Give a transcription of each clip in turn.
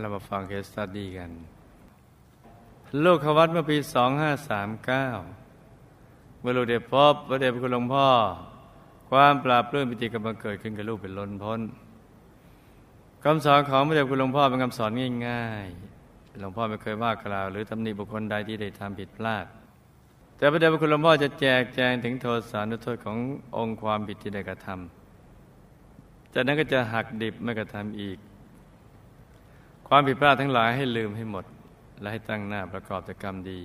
เรามาฟังเคสตัดดี้กัน ลูกขวัตเมื่อปี 2539 เมื่อลูกเด็กพบพระเดชพระคุณหลวงพ่อ ความปราบเรื่องปิติกำลังเกิดขึ้นกับลูกเป็นล้นพ้นคำสอนของพระเดชคุณหลวงพ่อเป็นคำสอนง่ายๆ หลวงพ่อไม่เคยว่ากล่าว หรือตำหนิบุคคลใดที่ได้ทำผิดพลาด แต่พระเดชพระคุณหลวงพ่อจะแจกแจงถึงโทษสานุโทษขององค์ความผิดที่ได้กระทำจากนั้นก็จะหักดิบไม่กระทำอีก ความผิดพลาดทั้งหลายให้ลืมให้หมด และให้ตั้งหน้าประกอบแต่กรรมดี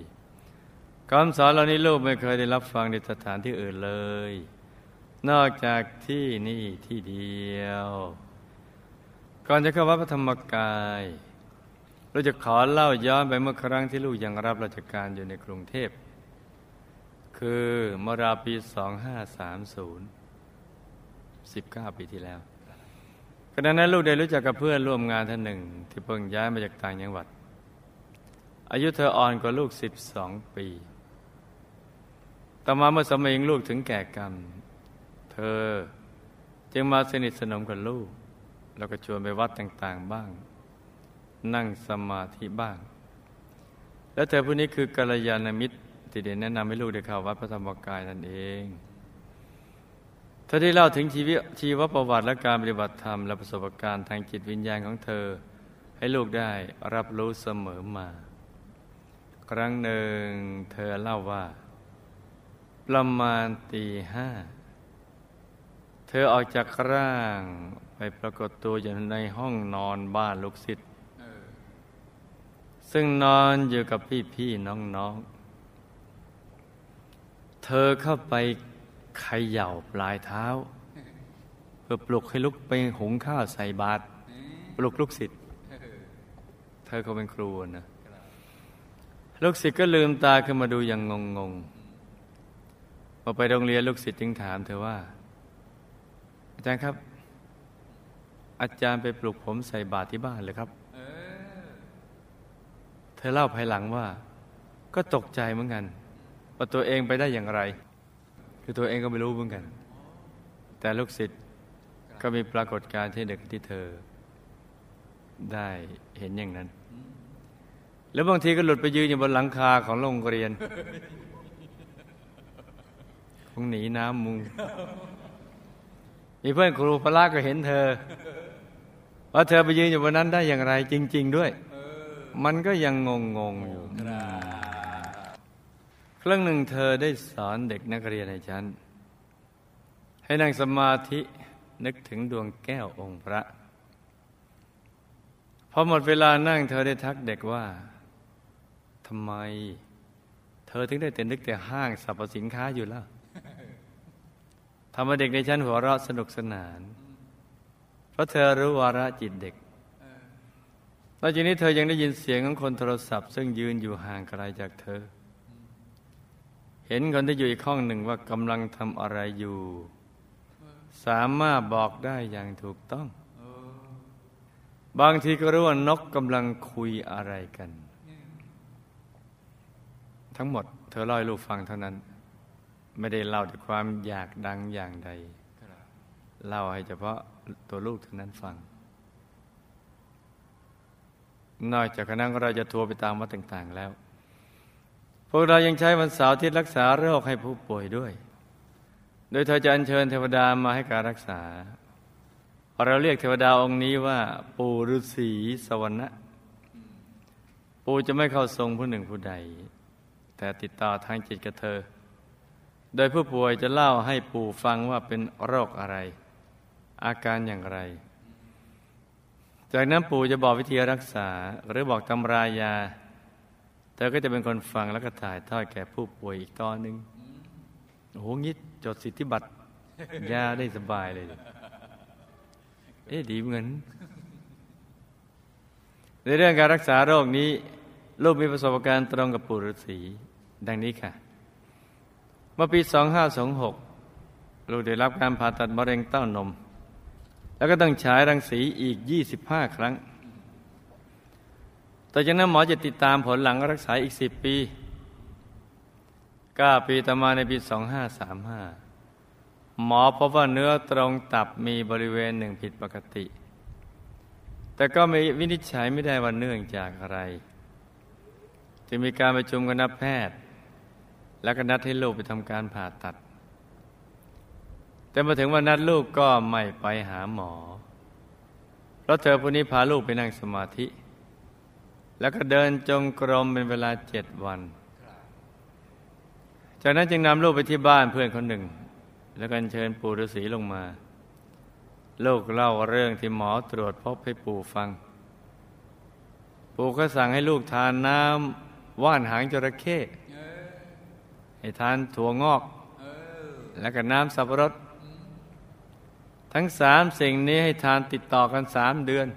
คำสอนเหล่านี้ลูกไม่เคยได้รับฟังในสถานที่อื่นเลย นอกจากที่นี่ที่เดียว ก่อนจะเข้าวัดพระธรรมกายเราจะขอเล่าย้อนไปเมื่อครั้งที่ลูกยังรับราชการอยู่ในกรุงเทพ คือมราปี 2530 19 ปีที่แล้ว ขณะนั้นลูกได้รู้จักกับเพื่อนร่วมงานท่านหนึ่ง ที่เพิ่งย้ายมาจากต่างจังหวัด อายุเธออ่อนกว่าลูก12ปี ต่อมาเมื่อสมัยลูกถึงแก่กรรม เธอจึงมาสนิทสนมกับลูก แล้วก็ชวนไปวัดต่างๆบ้าง นั่งสมาธิบ้าง แล้วเธอผู้นี้คือกัลยาณมิตรที่ได้แนะนำให้ลูกได้เข้าวัดพระธรรมกายนั่นเอง เธอได้เล่าถึงชีวิตชีวประวัติและการปฏิบัติธรรม และประสบการณ์ทางจิตวิญญาณของเธอ ให้ลูกได้รับรู้เสมอมา ครั้งหนึ่งเธอเล่าว่า ประมาณตีห้า เธอออกจากร่างไปปรากฏตัวอยู่ในห้องนอนบ้านลูกศิษย์ซึ่งนอนอยู่กับพี่พี่น้องน้องเธอเข้าไป ขย่าปลายเท้า เพื่อปลุกให้ลุกไปหุงข้าวใส่บาตรปลุกลูกศิษย์เธอเขาเป็นครูนะลูกศิษย์ก็ลืมตาขึ้นมาดูอย่างงงงพอไปโรงเรียนลูกศิษย์จึงถามเธอว่า อาจารย์ครับ อาจารย์ไปปลุกผมใส่บาตรที่บ้านเลยครับเธอเล่าภายหลังว่า ก็ตกใจเหมือนกันว่าตัวเองไปได้อย่างไร คือตัวเองก็ไม่รู้เหมือนกัน แต่ลูกศิษย์ก็มีปรากฏการณ์ที่เด็กที่เธอ ได้เห็นอย่างนั้น แล้วบางทีก็หลุดไปยืนอยู่บนหลังคาของโรงเรียน คงหนีน้ำมุง มีเพื่อนครูพละก็เห็นเธอ ว่าเธอไปยืนอยู่บนนั้นได้อย่างไรจริง ๆ ด้วย มันก็ยังงงงอยู่ รั้งหนึ่งเธอได้สอนเด็กนักเรียนในชั้น ให้นั่งสมาธินึกถึงดวงแก้วองค์พระ พอหมดเวลานั่งเธอได้ทักเด็กว่าทำไม เธอถึงได้แต่นึกแต่ห้างสรรพสินค้าอยู่แล้วทำให้เด็กในชั้นหัวเราะสนุกสนาน เพราะเธอรู้วาระจิตเด็กตอนนี้เธอยังได้ยินเสียงของคนโทรศัพท์ ซึ่งยืนอยู่ห่างไกลจากเธอ เห็นคนที่อยู่อีกห้องหนึ่งว่ากำลังทำอะไรอยู่ สามารถบอกได้อย่างถูกต้อง บางทีก็รู้ว่านกกำลังคุยอะไรกัน ทั้งหมดเธอเล่าให้ลูกฟังเท่านั้น ไม่ได้เล่าด้วยความอยากดังอย่างใดเล่าให้เฉพาะตัวลูกเท่านั้นฟัง นอกจากคณะเราจะทัวร์ไปตามวัดต่าง ๆ แล้ว พวกเรายังใช้วันเสาร์ที่รักษาโรคให้ผู้ป่วยด้วย โดยเธอจะอัญเชิญเทวดามาให้การรักษา เราเรียกเทวดาองค์นี้ว่าปู่ฤาษีสวรรณะปู่จะไม่เข้าทรงผู้หนึ่งผู้ใด แต่ติดต่อทางจิตกับเธอ โดยผู้ป่วยจะเล่าให้ปู่ฟังว่าเป็นโรคอะไร อาการอย่างไร จากนั้นปู่จะบอกวิธีรักษาหรือบอกตำรายา เธอก็จะเป็นคนฟังแล้วก็ถ่ายทอดแก่ผู้ป่วยอีกตอนหนึ่งโอ้โหงี้จดสิทธิบัตรยาได้สบายเลย เอ๊ะดีเหมือนในเรื่องการรักษาโรคนี้ ลูกมีประสบการณ์ตรงกับปู่ฤาษีดังนี้ค่ะ เมื่อปี 2526 ลูกได้รับการผ่าตัดมะเร็งเต้านม แล้วก็ต้องฉายรังสีอีก 25 ครั้ง ต่อจากนั้นหมอจะติดตามผลหลังรักษาอีก10ปี9ปีต่อมาในปี 2535 หมอพบว่าเนื้อตรงตับมีบริเวณหนึ่งผิดปกติ แต่ก็ไม่วินิจฉัยไม่ได้ว่าเนื่องจากอะไร จึงมีการประชุมกันนักแพทย์ แล้วก็นัดให้ลูกไปทำการผ่าตัด แต่มาถึงวันนัดลูกก็ไม่ไปหาหมอ เพราะเธอผู้นี้พาลูกไปนั่งสมาธิ แล้วก็เดินจงกรมเป็นเวลาเจ็ดวัน จากนั้นจึงนำลูกไปที่บ้านเพื่อนคนหนึ่ง แล้วกันเชิญปู่ฤาษีลงมาลูกเล่าเรื่องที่หมอตรวจพบให้ปู่ฟัง ปู่ก็สั่งให้ลูกทานน้ำว่านหางจระเข้ให้ทานถั่วงอก แล้วก็น้ำสับปะรด ทั้งสามสิ่งนี้ให้ทานติดต่อกันสามเดือน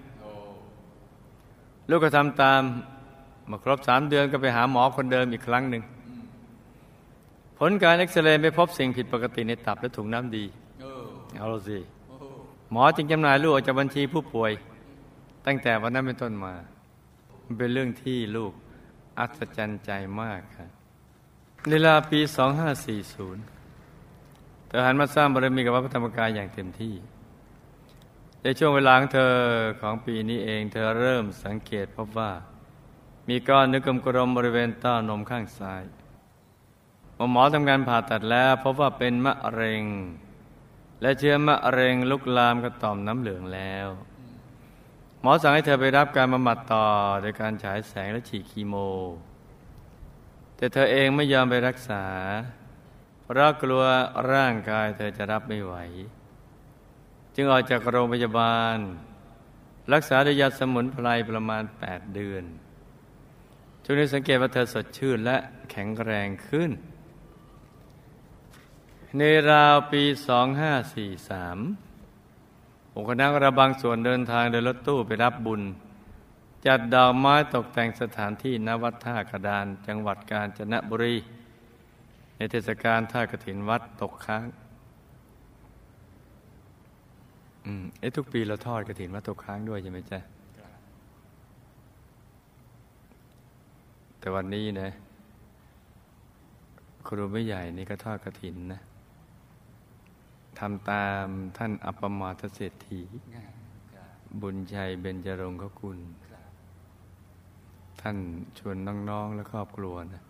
ลูกก็ทำตามมาครบสามเดือนก็ไปหาหมอคนเดิมอีกครั้งหนึ่ง ผลการเอ็กซเรย์ไม่พบสิ่งผิดปกติในตับและถุงน้ำดี เอาละสิ หมอจึงจำหน่ายลูกออกจากบัญชีผู้ป่วย ตั้งแต่วันนั้นเป็นต้นมา มันเป็นเรื่องที่ลูกอัศจรรย์ใจมากครับเวลาปี 2540เธอหันมาสร้างบารมีกับวัดพระธรรมกายอย่างเต็มที่ ในช่วงเวลาของเธอของปีนี้เองเธอเริ่มสังเกตพบว่า มีก้อนนึกกลมบริเวณต้านมข้างซ้ายหมอทำการผ่าตัดแล้วพบว่าเป็นมะเร็ง และเชื้อมะเร็งลุกลามกระต่อมน้ำเหลืองแล้ว หมอสั่งให้เธอไปรับการบำบัดต่อโดยการฉายแสงและฉีดคีโม แต่เธอเองไม่ยอมไปรักษา เพราะกลัวร่างกายเธอจะรับไม่ไหว จึงออกจากโรงพยาบาล รักษาด้วยยาสมุนไพรประมาณ 8 เดือนช่วงนี้สังเกตว่าเธอสดชื่นและแข็งแรงขึ้น ในราวปี 2543องค์คณะระบางส่วนเดินทางโดยรถตู้ไปรับบุญ จัดดอกไม้ตกแต่งสถานที่นวัดท่ากระดาน จังหวัดกาญจนบุรี ในเทศกาลท่ากระถินวัดตกค้าง อืมเอ๊ะทุกปีเราทอดกระถินวัดตกค้างด้วยใช่ไหมจ๊ะแต่วันนี้นะครูไม่ใหญ่นี่ก็ทอดกระถินนะทำตามท่านอัปปมาทเศรษฐี บุญชัยเบญจรงคกุล ท่านชวนน้อง ๆ และครอบครัวนะ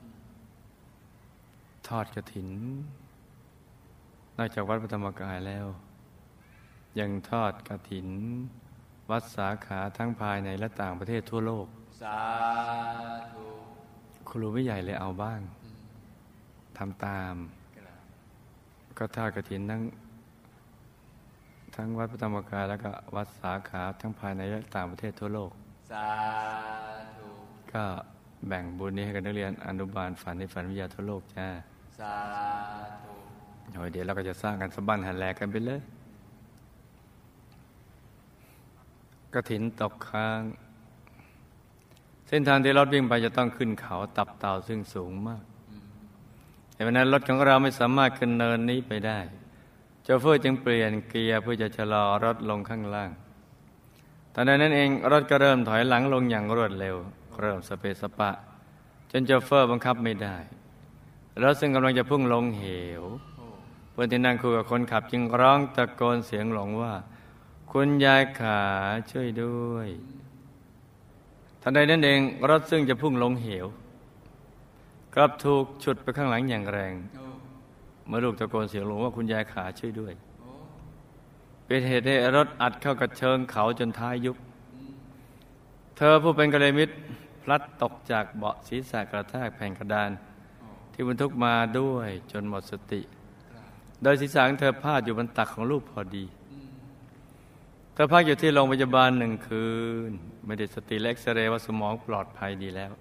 ทอดกระถิน นอกจากวัดพระธรรมกายแล้ว ยังทอดกระถิน วัดสาขาทั้งภายในและต่างประเทศทั่วโลก สาธุครูไม่ใหญ่เลยเอาบ้างทำตาม ก็ทอดกระถินทั้ง ทั้งวัดพระธรรมกายแล้วก็วัดสาขาทั้งภายในและต่างประเทศทั่วโลก สาธุก็แบ่งบุญนี้ให้กับนักเรียนอนุบาลฝันในฝันวิทยาทั่วโลกจ้า สาธุโอ้ยเดี๋ยวเราก็จะสร้างกันสะบั้นหันแหลกกันไปเลย กระถินตกค้าง เส้นทางที่รถวิ่งไปจะต้องขึ้นเขาตับเต่าซึ่งสูงมากแต่วันนั้นรถของเราไม่สามารถขึ้นเนินนี้ไปได้โชเฟอร์จึงเปลี่ยนเกียร์เพื่อจะชะลอรถลงข้างล่างตอนนั้นเองรถก็เริ่มถอยหลังลงอย่างรวดเร็ว เริ่มสเปสสปะ จนโชเฟอร์บังคับไม่ได้รถซึ่งกำลังจะพุ่งลงเหวเพื่อนที่นั่งคู่กับคนขับจึงร้องตะโกนเสียงหลงว่า คุณยายขาช่วยด้วยทันใดนั้นเองรถซึ่งจะพุ่งลงเหว กลับถูกฉุดไปข้างหลังอย่างแรง เมื่อลูกตะโกนเสียงหลงว่าคุณยายขาช่วยด้วย เป็นเหตุให้รถอัดเข้ากับเชิงเขาจนท้ายยุบเธอผู้เป็นกัลยาณมิตรพลัดตกจากเบาะศีรษะกระแทกแผ่นกระดาน ที่บรรทุกมาด้วยจนหมดสติ โดยศีรษะของเธอพาดอยู่บนตักของลูกพอดี เธอพักอยู่ที่โรงพยาบาลหนึ่งคืน ไม่ได้สติและเอ็กซเรย์ว่าสมองปลอดภัยดีแล้ว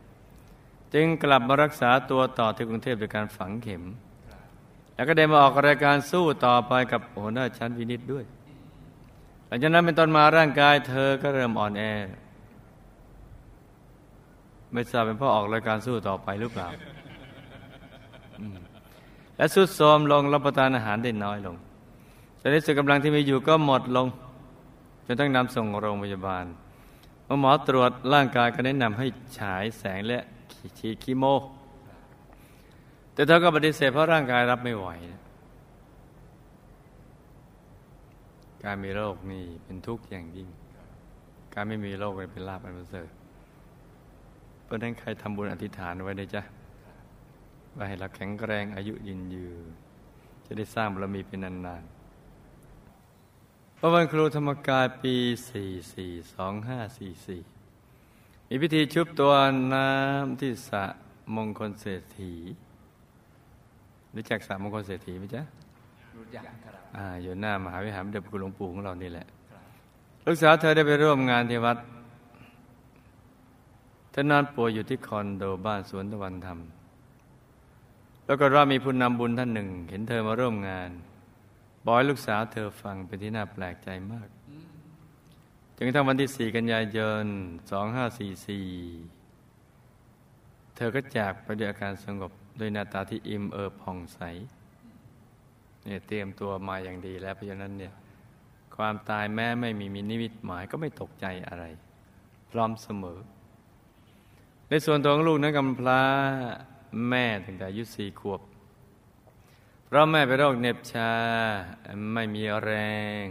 จึงกลับมารักษาตัวต่อที่กรุงเทพโดยการฝังเข็ม แล้วก็ได้มาออกรายการสู้ต่อไปกับหัวหน้าชั้นวินิตด้วย หลังจากนั้นเป็นต้นมาร่างกายเธอก็เริ่มอ่อนแอ ไม่ทราบเป็นเพราะออกรายการสู้ต่อไปหรือเปล่าและสุดโทรมลงรับประทานอาหารได้น้อยลงจนในสุดกำลังที่มีอยู่ก็หมดลง จนต้องนำส่งโรงพยาบาลเมื่อหมอตรวจร่างกายก็แนะนำให้ฉายแสงและฉีดคีโม แต่เธอก็ปฏิเสธเพราะร่างกายรับไม่ไหว การมีโรคนี่เป็นทุกข์อย่างยิ่ง การไม่มีโรคเป็นลาภอันประเสริฐเพราะนั้นใครทำบุญอธิษฐานไว้เลยจ้ะว่าให้เราแข็งแรงอายุยืนยืนจะได้สร้างบารมีเป็นนานๆ พระวันครูธรรมกายปี 442544 มีพิธีชุบตัวน้ำที่สระมงคลเศรษฐีรู้จักสระมงคลเศรษฐีไหมจ๊ะรู้จักครับอ่าอยู่หน้ามหาวิหารเด็จพระคุณหลวงปู่ของเรานี่แหละครับลูกสาวเธอได้ไปร่วมงานที่วัดเธอนอนป่วยอยู่ที่คอนโดบ้านสวนตะวันธรรม แล้วก็ว่ามีผู้นำบุญท่านหนึ่ง เห็นเธอมาร่วมงาน บอกให้ลูกสาวเธอฟังเป็นที่น่าแปลกใจมากจนกระทั่งวันที่ 4 กันยายน 2544 เธอก็จากไปด้วยอาการสงบด้วยหน้าตาที่อิ่มเอิบผ่องใสเนี่ยเตรียมตัวมาอย่างดีแล้วเพราะฉะนั้นเนี่ยความตายแม้ไม่มีมีนิมิตหมายก็ไม่ตกใจอะไร พร้อมเสมอ ในส่วนตัวของลูกนั้นกำพร้าแม่ตั้งแต่อายุสี่ขวบ เพราะแม่เป็นโรคเน็บชา ไม่มีแรง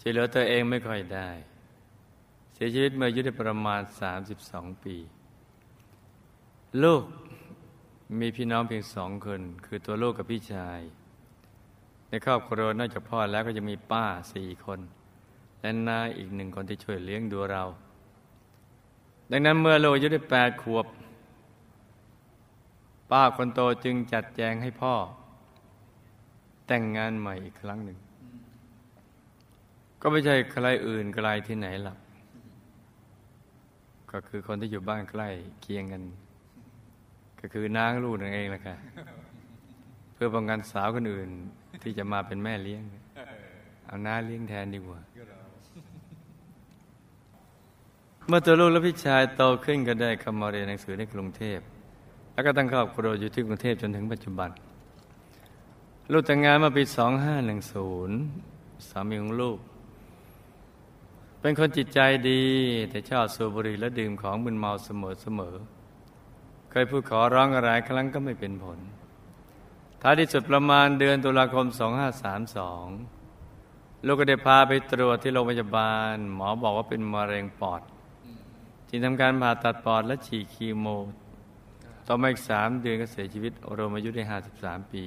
ช่วยเหลือตัวเองไม่ค่อยได้ เสียชีวิตเมื่ออายุได้ประมาณ 32 ปี ลูกมีพี่น้องเพียงสองคน คือตัวลูกกับพี่ชาย ในครอบครัวนอกจากพ่อแล้วก็จะมีป้าสี่คน และน้าอีกหนึ่งคนที่ช่วยเลี้ยงดูเรา ดังนั้นเมื่อลูกอายุได้แปดขวบ ป้าคนโตจึงจัดแจงให้พ่อ แต่งงานใหม่อีกครั้งหนึ่ง ก็ไม่ใช่ใครอื่นไกลที่ไหนหรอกก็คือคนที่อยู่บ้านใกล้เคียงกัน ก็คือนางลูกนั่นเองแหละค่ะเพื่อป้องกันสาวคนอื่นที่จะมาเป็นแม่เลี้ยง เอาน้าเลี้ยงแทนดีกว่า เมื่อตัวลูกและพี่ชายโตขึ้นก็ได้เข้ามาเรียนหนังสือในกรุงเทพ แล้วก็ตั้งครอบครัวอยู่ที่กรุงเทพจนถึงปัจจุบัน ลูกแต่งงานมาปี2510สามีของลูก เป็นคนจิตใจดี แต่ชอบสูบบุหรี่และดื่มของมึนเมาเสมอๆเคยพูดขอร้องอะไรครั้งก็ไม่เป็นผล ท้ายที่สุดประมาณเดือนตุลาคม 2532 ลูกก็ได้พาไปตรวจที่โรงพยาบาล หมอบอกว่าเป็นมะเร็งปอด จึงทำการผ่าตัดปอดและฉีดคีโม ต่อมาอีกสามเดือนก็เสียชีวิตรวมอายุได้ 53 ปี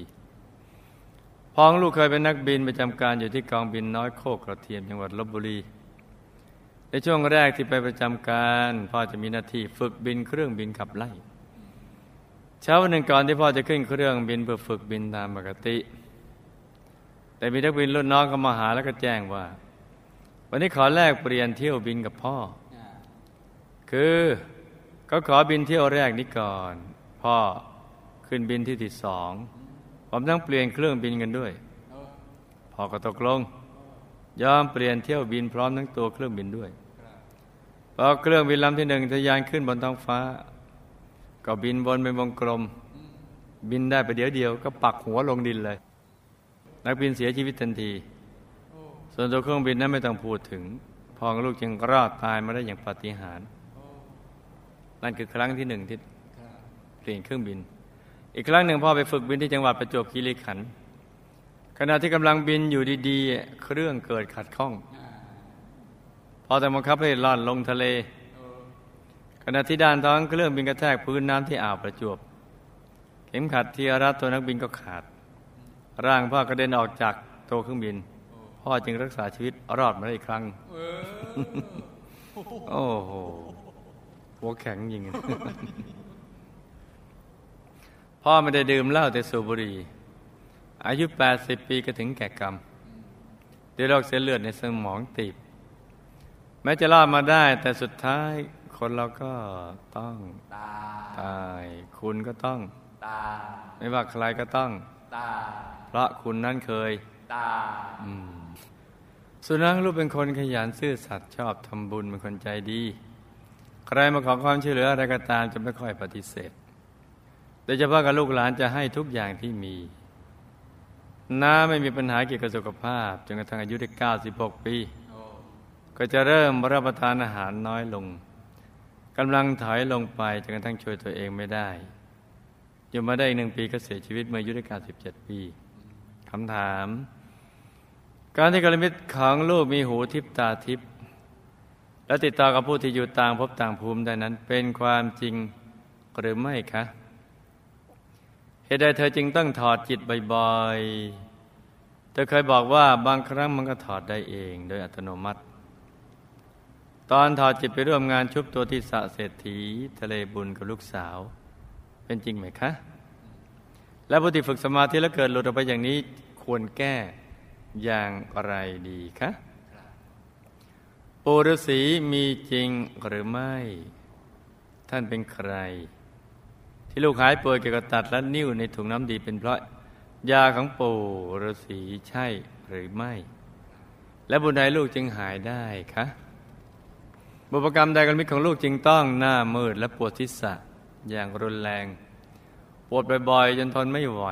พ้องลูกเคยเป็นนักบินประจำการอยู่ที่กองบินน้อยโคกกระเทียมจังหวัดลบบุรี ในช่วงแรกที่ไปประจำการพ่อจะมีหน้าที่ฝึกบินเครื่องบินขับไล่ เช้าวันหนึ่งก่อนที่พ่อจะขึ้นเครื่องบินเพื่อฝึกบินตามปกติ แต่มีนักบินรุ่นน้องเข้ามาหาแล้วก็แจ้งว่า วันนี้ขอแลกเปลี่ยนเที่ยวบินกับพ่อ คือเขาขอบินเที่ยวแรกนี้ก่อน พ่อขึ้นบินที่ที่สอง ผมต้องเปลี่ยนเครื่องบินกันด้วยพ่อก็ตกลง ยอมเปลี่ยนเที่ยวบินพร้อมทั้งตัวเครื่องบินด้วยพอเครื่องบินลำที่หนึ่งทะยานขึ้นบนท้องฟ้า ก็บินวนเป็นวงกลม บินได้ไปเดี๋ยวเดียว ก็ปักหัวลงดินเลย นักบินเสียชีวิตทันที ส่วนตัวเครื่องบินนั้นไม่ต้องพูดถึงพ่อของลูกจึงรอดตายมาได้อย่างปาฏิหาริย์นั่นคือครั้งที่หนึ่งที่เปลี่ยนเครื่องบิน อีกครั้งหนึ่งพ่อไปฝึกบินที่จังหวัดประจวบคีรีขันธ์ขณะที่กำลังบินอยู่ดีๆ เครื่องเกิดขัดข้อง พอแต่บังคับให้ล่อนลงทะเล ขณะที่ด้านท้องเครื่องบินกระแทกพื้นน้ำที่อ่าวประจวบ เข็มขัดที่รัดตัวนักบินก็ขาด ร่างพ่อกระเด็นออกจากตัวเครื่องบิน พ่อจึงรักษาชีวิตรอดมาได้อีกครั้ง โอ้โหหัวแข็งยิง พ่อไม่ได้ดื่มเหล้าแต่สูบบุหรี่อายุ 80 ปีก็ถึงแก่กรรมด้วยโรคเส้นเลือดในสมองตีบ แม้จะรอดมาได้ แต่สุดท้ายคนเราก็ต้องตาตาย คุณก็ต้องตาไม่ว่าใครก็ต้องตาเพราะคุณนั้นเคยตาอืมสุนัขลูกเป็นคนขยันซื่อสัตย์ชอบทำบุญเป็นคนใจดี ใครมาขอความช่วยเหลืออะไรก็ตามจะไม่ค่อยปฏิเสธ โดยเฉพาะกับลูกหลานจะให้ทุกอย่างที่มีน้าไม่มีปัญหาเกี่ยวกับสุขภาพจนกระทั่งอายุได้96 ปี ก็จะเริ่มรับประทานอาหารน้อยลงกำลังถอยลงไปจนกระทั่งช่วยตัวเองไม่ได้อยู่มาได้อีกหนึ่งปีก็เสียชีวิตเมื่ออายุได้97 ปีคำถาม การที่กรมิตของลูกมีหูทิพตาทิพและติดต่อกับผู้ที่อยู่ต่างภพต่างภูมิได้นั้น เป็นความจริงหรือไม่คะ เหตุใดเธอจึงต้องถอดจิตบ่อยๆ เธอเคยบอกว่าบางครั้งมันก็ถอดได้เอง โดยอัตโนมัติ ตอนถอดจิตไปร่วมงานชุบตัวที่สะเศรษฐี ทะเลบุญกับลูกสาว เป็นจริงไหมคะ และผู้ที่ฝึกสมาธิแล้วเกิดหลุดออกไปอย่างนี้ควรแก้อย่างไรดีคะปูฤาษีมีจริงหรือไม่ ท่านเป็นใคร ที่ลูกหายป่วยเกี่ยวกับตัดและนิ้วในถุงน้ำดีเป็นเพราะยาของปู่ฤาษีใช่หรือไม่ และบุญใดลูกจึงหายได้คะบุพกรรมใดกันมิตรของลูกจึงต้องหน้ามืดและปวดทิศะอย่างรุนแรง ปวดบ่อยๆจนทนไม่ไหว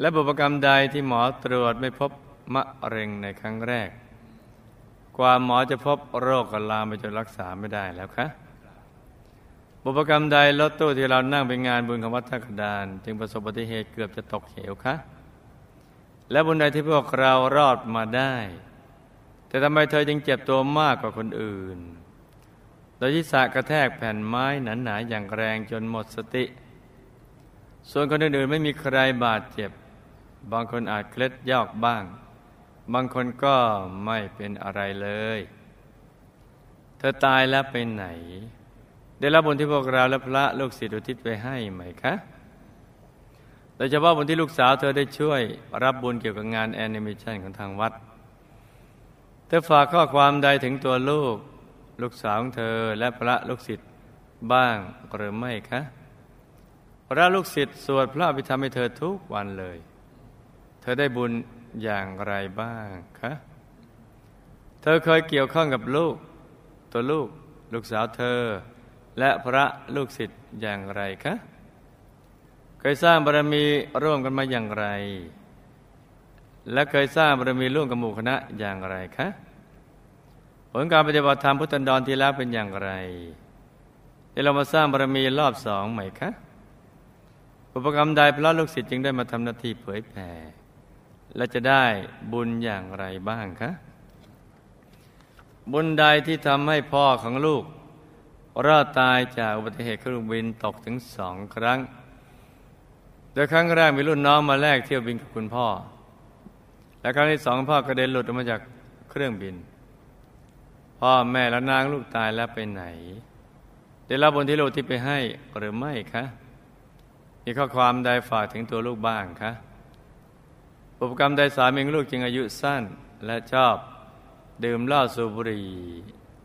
และบุพกรรมใดที่หมอตรวจไม่พบมะเร็งในครั้งแรก กว่าหมอจะพบโรคกลามไปจนรักษาไม่ได้แล้วคะ บุพกรรมใดรถตู้ที่เรานั่งไปงานบุญของวัดท่ากระดาน จึงประสบอุบัติเหตุเกือบจะตกเหวคะและบุญใดที่พวกเรารอดมาได้ แต่ทำไมเธอจึงเจ็บตัวมากกว่าคนอื่น โดยที่สะกระแทกแผ่นไม้หนาๆอย่างแรงจนหมดสติ ส่วนคนอื่นๆไม่มีใครบาดเจ็บ บางคนอาจเคล็ดยอกบ้าง บางคนก็ไม่เป็นอะไรเลย เธอตายแล้วไปไหน ได้รับบุญที่พวกเราและพระลูกศิษย์อุทิศไปให้ไหมคะ โดยเฉพาะบุญที่ลูกสาวเธอได้ช่วย รับบุญเกี่ยวกับงานแอนิเมชันของทางวัด เธอฝากข้อความใดถึงตัวลูก ลูกสาวของเธอและพระลูกศิษย์บ้างหรือไม่คะ พระลูกศิษย์สวดพระอภิธรรมให้เธอทุกวันเลย เธอได้บุญอย่างไรบ้างคะ เธอเคยเกี่ยวข้องกับลูก ตัวลูก ลูกสาวเธอ และพระลูกศิษย์อย่างไรคะเคยสร้างบารมีร่วมกันมาอย่างไร และเคยสร้างบารมีร่วมกับหมู่คณะอย่างไรคะผลการปฏิบัติธรรมพุทธันดรที่แล้วเป็นอย่างไรเดี๋ยวเรามาสร้างบารมีรอบสองใหม่คะอุปกรรมใดพระลูกศิษย์จึงได้มาทำหน้าที่เผยแผ่ และจะได้บุญอย่างไรบ้างคะ บุญใดที่ทำให้พ่อของลูก รอดตายจากอุบัติเหตุเครื่องบินตกถึงสองครั้ง โดยครั้งแรกมีรุ่นน้องมาแลกเที่ยวบินกับคุณพ่อ และครั้งที่สองพ่อกระเด็นหลุดออกมาจากเครื่องบิน พ่อแม่และนางลูกตายแล้วไปไหน ได้รับบุญที่ลูกที่ไปให้หรือไม่คะมีข้อความใดฝากถึงตัวลูกบ้างคะอุปกรรมใดสามีลูกจึงอายุสั้นและชอบ ดื่มเหล้าสูบบุหรี่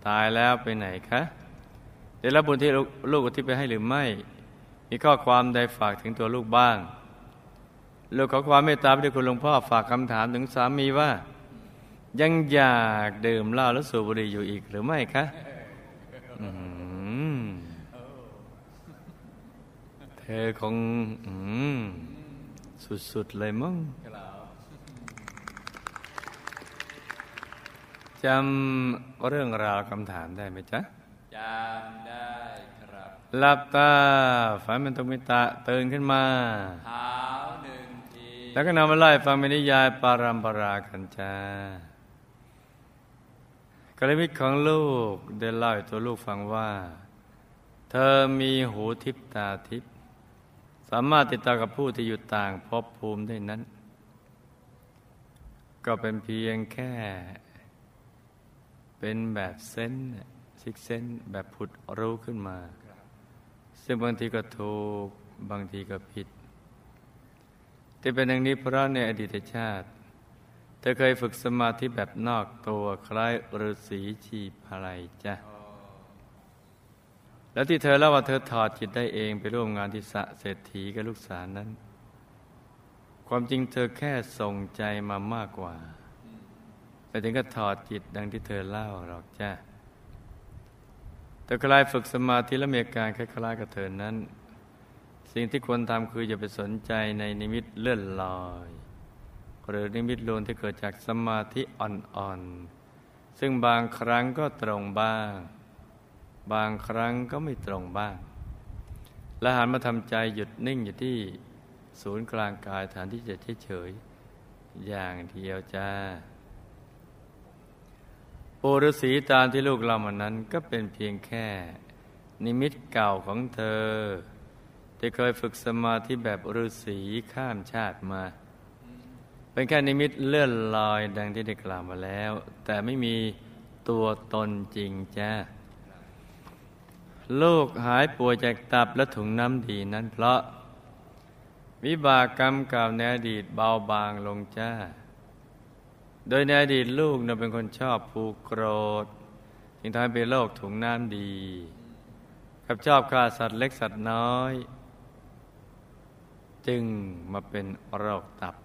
ตายแล้วไปไหนคะ ได้รับบุญที่ลูกอุทิศไปให้หรือไม่ มีข้อความใดฝากถึงตัวลูกบ้าง ลูกขอความเมตตาไปด้วยคุณหลวงพ่อฝากคำถามถึงสามีว่า ยังอยากดื่มเหล้าและสูบบุหรี่อยู่อีกหรือไม่คะเธอคงสุดๆเลยมั้งจำเรื่องราวคำถามได้ไหมจ๊ะ จำได้ครับหลับตาฝันเป็นตุมิตะตื่นขึ้นมาเท้าหนึ่งทีแล้วก็นำมาไล่ฟังเป็นนิยายปารัมปรากันจ้ากรมิตรของลูกได้เล่าให้ตัวลูกฟังว่า เธอมีหูทิพตาทิพสามารถติดต่อกับผู้ที่อยู่ต่างภพภูมิได้นั้น ก็เป็นเพียงแค่ เป็นแบบเส้น ซิกเส้นแบบผุดรู้ขึ้นมา ซึ่งบางทีก็ถูกบางทีก็ผิด ที่เป็นอย่างนี้เพราะในอดีตชาติ เธอเคยฝึกสมาธิแบบนอกตัวคล้ายฤาษีชีพอะไรจ้ะแล้วที่เธอเล่าว่าเธอถอดจิตได้เองไปร่วมงานที่สะเศรษฐีกับลูกสาวนั้น ความจริงเธอแค่ส่งใจมามากกว่าไปถึงก็ถอดจิตดังที่เธอเล่าหรอกจ้ะ เธอคลายฝึกสมาธิและมีอาการคล้ายๆกับเธอนั้น สิ่งที่ควรทำคืออย่าไปสนใจในนิมิตเลื่อนลอย หรือนิมิตลวนที่เกิดจากสมาธิอ่อนๆ ซึ่งบางครั้งก็ตรงบ้าง บางครั้งก็ไม่ตรงบ้าง และหันมาทำใจหยุดนิ่งอยู่ที่ศูนย์กลางกายฐานที่จะเฉยๆอย่างเดียวจ้า ปู่ฤาษีตามที่ลูกเล่ามานั้นก็เป็นเพียงแค่ นิมิตเก่าของเธอ ที่เคยฝึกสมาธิแบบฤาษีข้ามชาติมา เป็นแค่นิมิตเลื่อนลอยดังที่ได้กล่าวมาแล้ว แต่ไม่มีตัวตนจริงจ้าลูกหายป่วยจากตับและถุงน้ำดีนั้นเพราะ วิบากกรรมเก่าในอดีตเบาบางลงจ้า โดยในอดีตลูกน่ะเป็นคนชอบผูกโกรธจึงทำให้เป็นโรคถุงน้ำดี กับชอบฆ่าสัตว์เล็กสัตว์น้อย จึงมาเป็นโรคตับ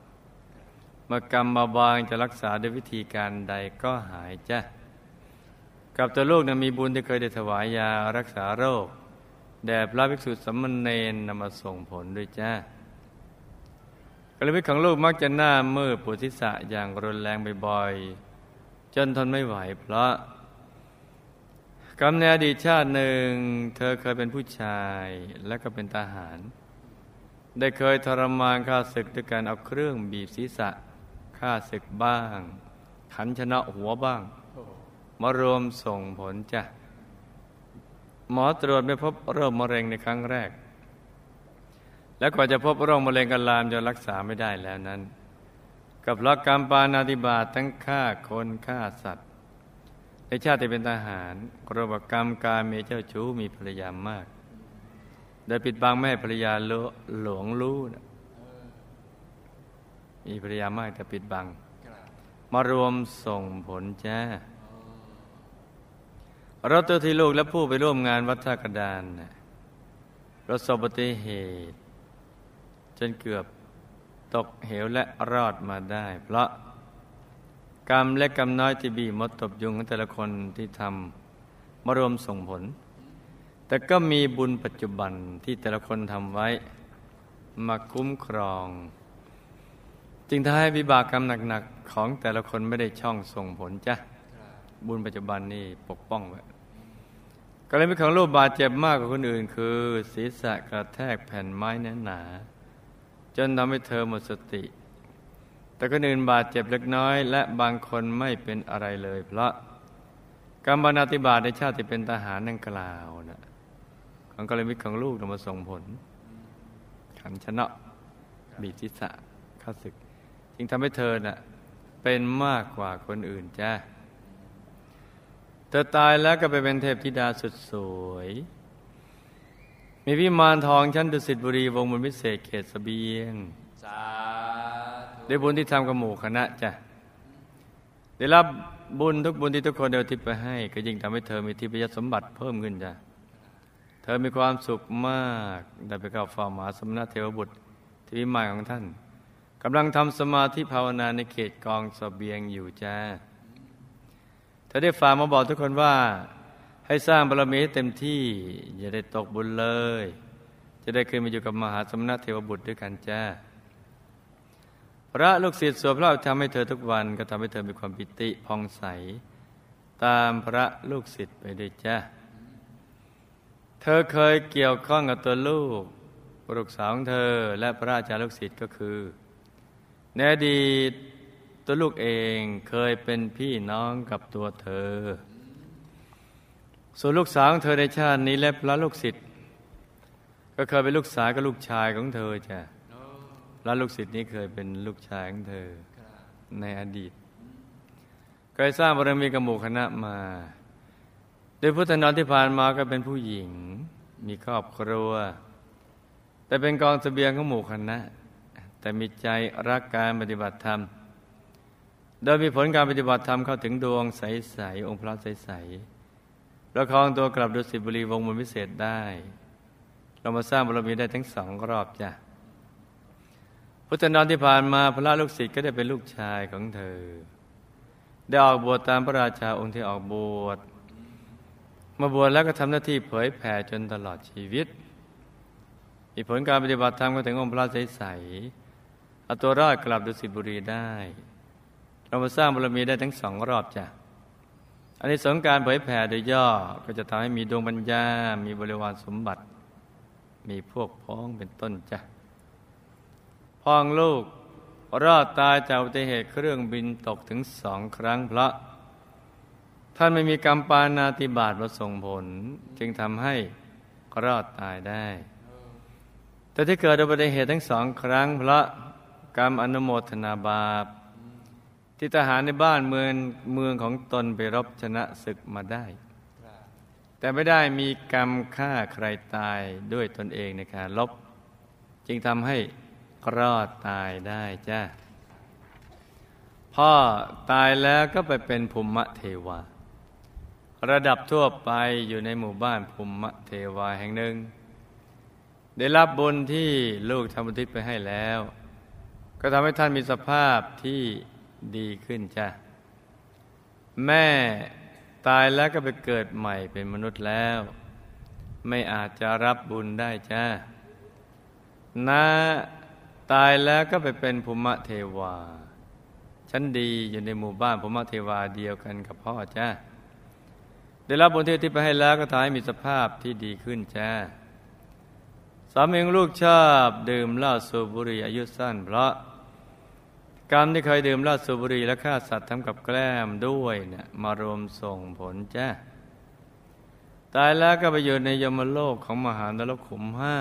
เมื่อกรรมมาบางจะรักษาด้วยวิธีการใดก็หายจ้ะกับตัวลูกนะมีบุญที่เคยได้ถวายยารักษาโรคแด่พระภิกษุสมณเณรนำมาส่งผลด้วยจ้า กระวิตของลูกมักจะหน้ามืดปวดทิศะอย่างรุนแรงบ่อยๆ จนทนไม่ไหว เพราะกรรมในอดีตชาติหนึ่ง เธอเคยเป็นผู้ชายและก็เป็นทหาร ได้เคยทรมานข้าศึกด้วยการเอาเครื่องบีบศีรษะข้าศึกบ้าง ขันชนะหัวบ้าง มารวมส่งผลจ้ะ หมอตรวจไม่พบโรคมะเร็งในครั้งแรก และกว่าจะพบโรคมะเร็งกันลามจนรักษาไม่ได้แล้วนั้น กับลักกรรมปานาติบาตทั้งฆ่าคนฆ่าสัตว์ ในชาติที่เป็นทหารโรบกรรมการเมเจ้าชู้มีภรรยามากโดยปิดบังไม่ภรรยาลหลวงรู้นะมีภรรยามากแต่ปิดบัง มารวมส่งผลจ้าเราตัวที่ลูกและผู้ไปร่วมงานวัดท่ากระดานนะประสบอุบัติเหตุ จนเกือบตกเหวและรอดมาได้ เพราะกรรมและกรรมน้อยที่บีมดตบยุงของแต่ละคนที่ทำมารวมส่งผล แต่ก็มีบุญปัจจุบันที่แต่ละคนทำไว้ มาคุ้มครอง จึงทำให้วิบากกรรมหนักๆของแต่ละคนไม่ได้ช่องส่งผลจ้ะบุญปัจจุบันนี่ปกป้องไว้กรณีของลูกบาดเจ็บมากกว่าคนอื่น คือ ศีรษะกระแทกแผ่นไม้แน่นหนา จนทำให้เธอหมดสติ แต่คนอื่นบาดเจ็บเล็กน้อย และบางคนไม่เป็นอะไรเลย เพราะกรรมบนาติบาตในชาติที่เป็นทหารนั่งกล่าวนะของกรณีของลูกนำมาส่งผล ขันชนะบีบศีรษะข้าศึก จึงทำให้เธอน่ะเป็นมากกว่าคนอื่นจ้าเธอตายแล้วก็ไปเป็นเทพธิดาสุดสวย มีวิมานทองชั้นดุสิตบุรีวงบนวิเศษเขตสเสบียงสาธุได้บุญที่ทำกับหมู่คณะจ้ะได้รับบุญทุกบุญที่ทุกคนเดียวทิพย์ไปให้ ก็ยิ่งทำให้เธอมีทิพยสมบัติเพิ่มขึ้นจ้ะเธอมีความสุขมากได้ไปเข้าเฝ้ามหาสมณเทวบุตรที่วิมานของท่านกำลังทำสมาธิภาวนาในเขตกองสเสบียงอยู่จ้าเธอได้ฝากมาบอกทุกคนว่า ให้สร้างบารมีให้เต็มที่ อย่าได้ตกบุญเลย จะได้ขึ้นมาอยู่กับมหาสมณะเทวบุตรด้วยกันจ้าพระลูกศิษย์สวดพระอภิธรรมให้เธอทุกวันก็ทำให้เธอมีความปิติพองใส ตามพระลูกศิษย์ไปด้วยจ้าเธอเคยเกี่ยวข้องกับตัวลูกลูกสาวของเธอและพระอาจารย์ลูกศิษย์ก็คือในอดีตตัวลูกเองเคยเป็นพี่น้องกับตัวเธอ ส่วนลูกสาวของเธอในชาตินี้และพระลูกศิษย์ก็เคยเป็นลูกสาวกับลูกชายของเธอจ้ะพระลูกศิษย์นี้เคยเป็นลูกชายของเธอในอดีตเคยสร้างบารมีกับหมู่คณะมา โดยพุทธนอนที่ผ่านมาก็เป็นผู้หญิง มีครอบครัว แต่เป็นกองเสบียงของหมู่คณะ แต่มีใจรักการปฏิบัติธรรม โดยมีผลการปฏิบัติธรรมเข้าถึงดวงใส ๆ องค์พระใส ๆ ประคองตัวกลับดุสิตบุรีวงมนต์วิเศษได้ เรามาสร้างบารมีได้ทั้งสองรอบจ้ะพุทธนอนที่ผ่านมาพระลูกศิษย์ก็ได้เป็นลูกชายของเธอ ได้ออกบวชตามพระราชาองค์ที่ออกบวชมาบวชแล้วก็ทำหน้าที่เผยแผ่จนตลอดชีวิตมีผลการปฏิบัติธรรมก็ถึงองค์พระใสๆเอาตัวรอดกลับดุสิตบุรีได้ เรามาสร้างบารมีได้ทั้งสองรอบจ้ะ อันนี้สงการเผยแผ่โดยย่อก็จะทำให้มีดวงปัญญา มีบริวารสมบัติ มีพวกพ้องเป็นต้นจ้ะพองลูกรอดตายจากอุบัติเหตุเครื่องบินตกถึงสองครั้งเพราะ ท่านไม่มีกรรมปานาติบาตมาส่งผล จึงทำให้รอดตายได้ แต่ที่เกิดอุบัติเหตุทั้งสองครั้งเพราะกรรมอนุโมทนาบาป ที่ทหารในบ้านเมืองเมืองของตนไปรบชนะศึกมาได้ แต่ไม่ได้มีกรรมฆ่าใครตายด้วยตนเองในการลบ จึงทำให้รอดตายได้จ้าพ่อตายแล้วก็ไปเป็นภูมิเทวา ระดับทั่วไปอยู่ในหมู่บ้านภูมิเทวาแห่งหนึ่ง ได้รับบุญที่ลูกทำบุญทิศไปให้แล้ว ก็ทำให้ท่านมีสภาพที่ ดีขึ้นจ้ะ แม่ตายแล้วก็ไปเกิดใหม่เป็นมนุษย์แล้ว ไม่อาจจะรับบุญได้จ้าน้าตายแล้วก็ไปเป็นภูมิเทวา ชั้นดีอยู่ในหมู่บ้านภูมิเทวาเดียวกันกับพ่อจ้าได้รับบุญที่ที่ไปให้แล้วก็ทำให้มีสภาพที่ดีขึ้นจ้าสามีลูกชอบดื่มเหล้าสูบบุหรี่อายุสั้นเพราะ กรรมที่เคยดื่มเหล้าสูบบุหรี่และฆ่าสัตว์ทำกับแกล้มด้วยเนี่ยมารวมส่งผลจ้าตายแล้วก็ไปอยู่ในยมโลกของมหานรกขุมห้า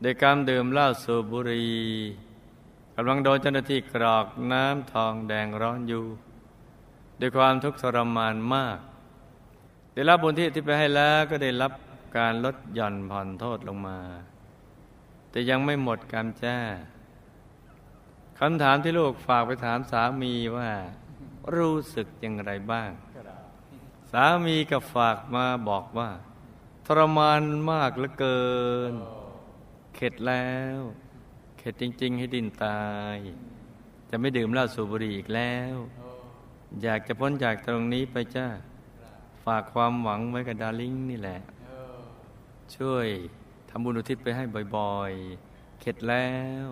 โดยการมดื่มเหล้าสูบบุหรี่กำลังโดนเจ้าหน้าที่กรอกน้ำทองแดงร้อนอยู่ด้วยความทุกข์ทรมานมาก ได้รับบุญที่ที่ไปให้แล้วก็ได้รับการลดหย่อนผ่อนโทษลงมา แต่ยังไม่หมดกรรมจ้า คำถามที่ลูกฝากไปถามสามีว่า รู้สึกอย่างไรบ้าง สามีก็ฝากมาบอกว่า ทรมานมากเหลือเกิน เข็ดแล้ว เข็ดจริง ๆ ให้ดินตาย จะไม่ดื่มเหล้าสูบบุหรี่อีกแล้ว อยากจะพ้นจากตรงนี้ไปจ้าฝากความหวังไว้กับดาริ่งนี่แหละ ช่วยทำบุญอุทิศไปให้บ่อย ๆ เข็ดแล้ว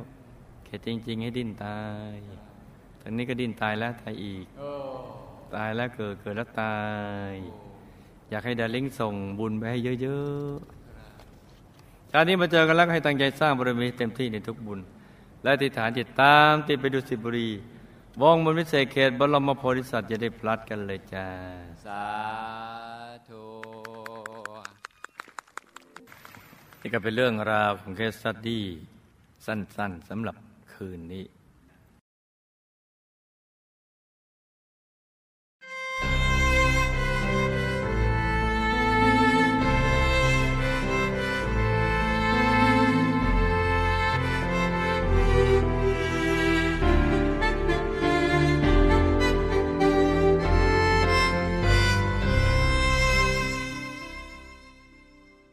เข็ดจริง ๆ ให้ดิ้นตายตอนนี้ก็ดิ้นตายแล้วตายอีก ตายแล้วเกิดเกิดแล้วตาย อยากให้ดาริ่งส่งบุญไปให้เยอะๆการนี้มาเจอกันแล้วก็ให้ตั้งใจสร้างบารมีเต็มที่ในทุกบุญ และติฐานจิตตามติดไปดูสิบุรีวงบนวิเศษเขตบรมโพธิสัตว์จะได้พลัดกันเลยจ้า สาธุนี่ก็เป็นเรื่องราวของเคสสตดี้สั้นๆสำหรับ คืนนี้